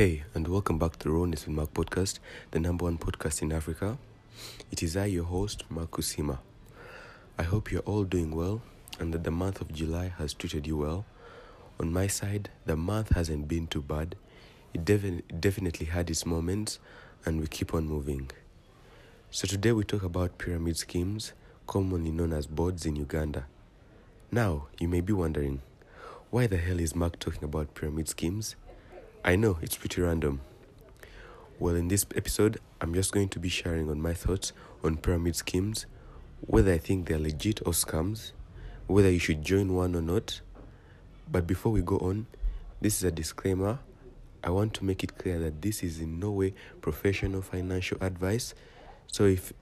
Hey, and welcome back to Rawness with Mark podcast, the number one podcast in Africa. It is I, your host, Mark Kusima. I hope you're all doing well and that the month of July has treated you well. On my side, the month hasn't been too bad. It defi- definitely had its moments, and we keep on moving. So, today we talk about pyramid schemes, commonly known as boards in Uganda. Now, you may be wondering, why the hell is Mark talking about pyramid schemes? I know it's pretty random. Well, in this episode, I'm just going to be sharing on my thoughts on pyramid schemes, whether I think they're legit or scams, whether you should join one or not. But before we go on, this is a disclaimer. I want to make it clear that this is in no way professional financial advice. So if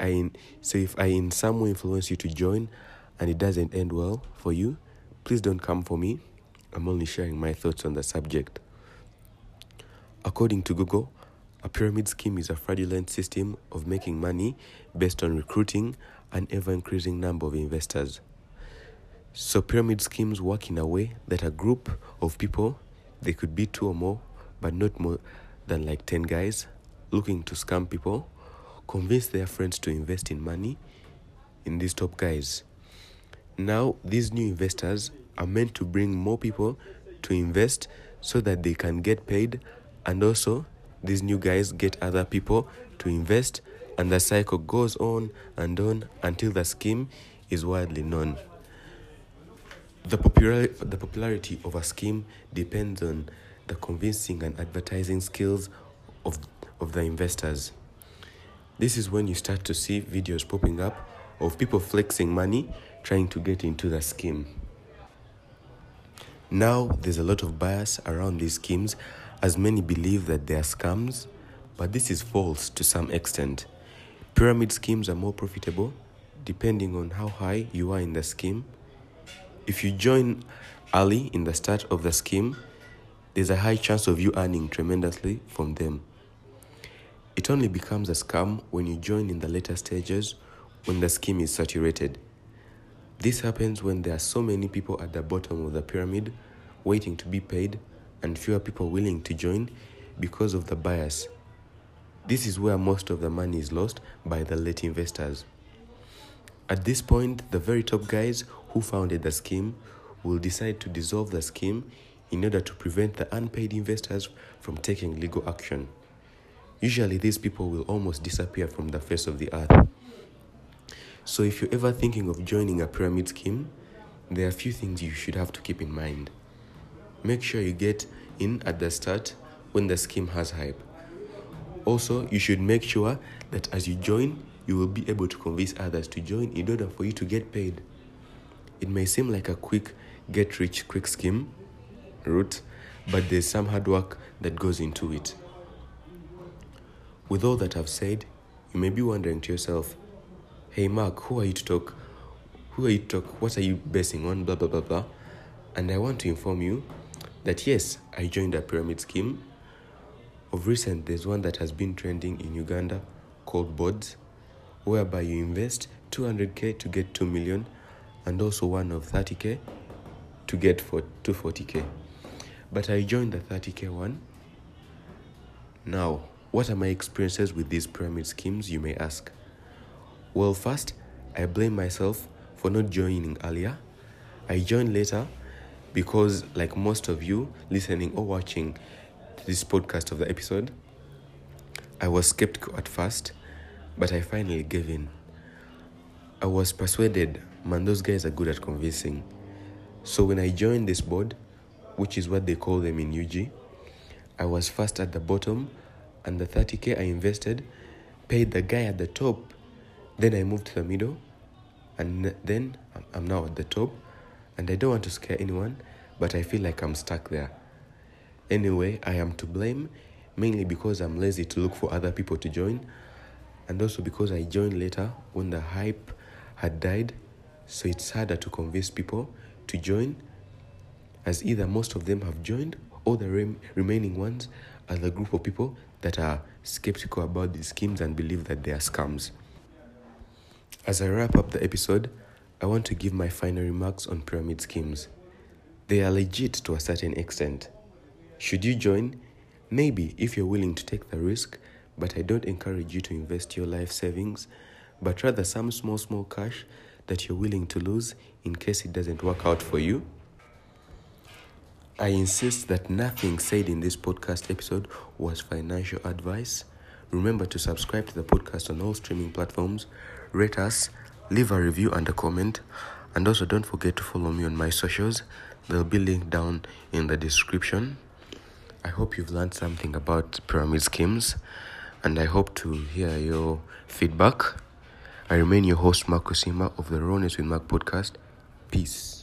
I so if I in some way influence you to join and it doesn't end well for you, please don't come for me. I'm only sharing my thoughts on the subject. According to Google, a pyramid scheme is a fraudulent system of making money based on recruiting an ever increasing number of investors. So, pyramid schemes work in a way that a group of people, they could be two or more, but not more than like 10 guys, looking to scam people, convince their friends to invest in money in these top guys. Now, these new investors are meant to bring more people to invest so that they can get paid and also these new guys get other people to invest and the cycle goes on and on until the scheme is widely known. The popular the popularity of a scheme depends on the convincing and advertising skills of of the investors. This is when you start to see videos popping up of people flexing money trying to get into the scheme. Now there's a lot of bias around these schemes as many believe that they are scams, but this is false to some extent. Pyramid schemes are more profitable depending on how high you are in the scheme. If you join early in the start of the scheme, there's a high chance of you earning tremendously from them. It only becomes a scam when you join in the later stages when the scheme is saturated. This happens when there are so many people at the bottom of the pyramid waiting to be paid and fewer people willing to join because of the bias. This is where most of the money is lost by the late investors. At this point, the very top guys who founded the scheme will decide to dissolve the scheme in order to prevent the unpaid investors from taking legal action. Usually, these people will almost disappear from the face of the earth. So, if you're ever thinking of joining a pyramid scheme, there are a few things you should have to keep in mind make sure you get in at the start when the scheme has hype. Also, you should make sure that as you join, you will be able to convince others to join in order for you to get paid. It may seem like a quick get rich quick scheme route, but there's some hard work that goes into it. With all that I've said, you may be wondering to yourself, hey Mark, who are you to talk? Who are you to talk? What are you basing on? Blah blah blah blah. And I want to inform you that yes, I joined a pyramid scheme. Of recent, there's one that has been trending in Uganda called Boards, whereby you invest 200k to get 2 million, and also one of 30k to get for 240k. But I joined the 30k one. Now, what are my experiences with these pyramid schemes, you may ask? Well, first, I blame myself for not joining earlier. I joined later because, like most of you listening or watching this podcast of the episode, I was skeptical at first, but I finally gave in. I was persuaded, man, those guys are good at convincing. So when I joined this board, which is what they call them in UG, I was first at the bottom, and the 30k I invested paid the guy at the top. Then I moved to the middle, and then I'm now at the top and I don't want to scare anyone, but I feel like I'm stuck there. Anyway, I am to blame mainly because I'm lazy to look for other people to join, and also because I joined later when the hype had died, so it's harder to convince people to join, as either most of them have joined or the rem- remaining ones are the group of people that are skeptical about these schemes and believe that they are scams. As I wrap up the episode, I want to give my final remarks on pyramid schemes. They are legit to a certain extent. Should you join? Maybe if you're willing to take the risk, but I don't encourage you to invest your life savings, but rather some small, small cash that you're willing to lose in case it doesn't work out for you. I insist that nothing said in this podcast episode was financial advice. Remember to subscribe to the podcast on all streaming platforms, rate us, leave a review and a comment, and also don't forget to follow me on my socials. They'll be linked down in the description. I hope you've learned something about pyramid schemes, and I hope to hear your feedback. I remain your host, Mark Kusima of the Rawness with Mark podcast. Peace.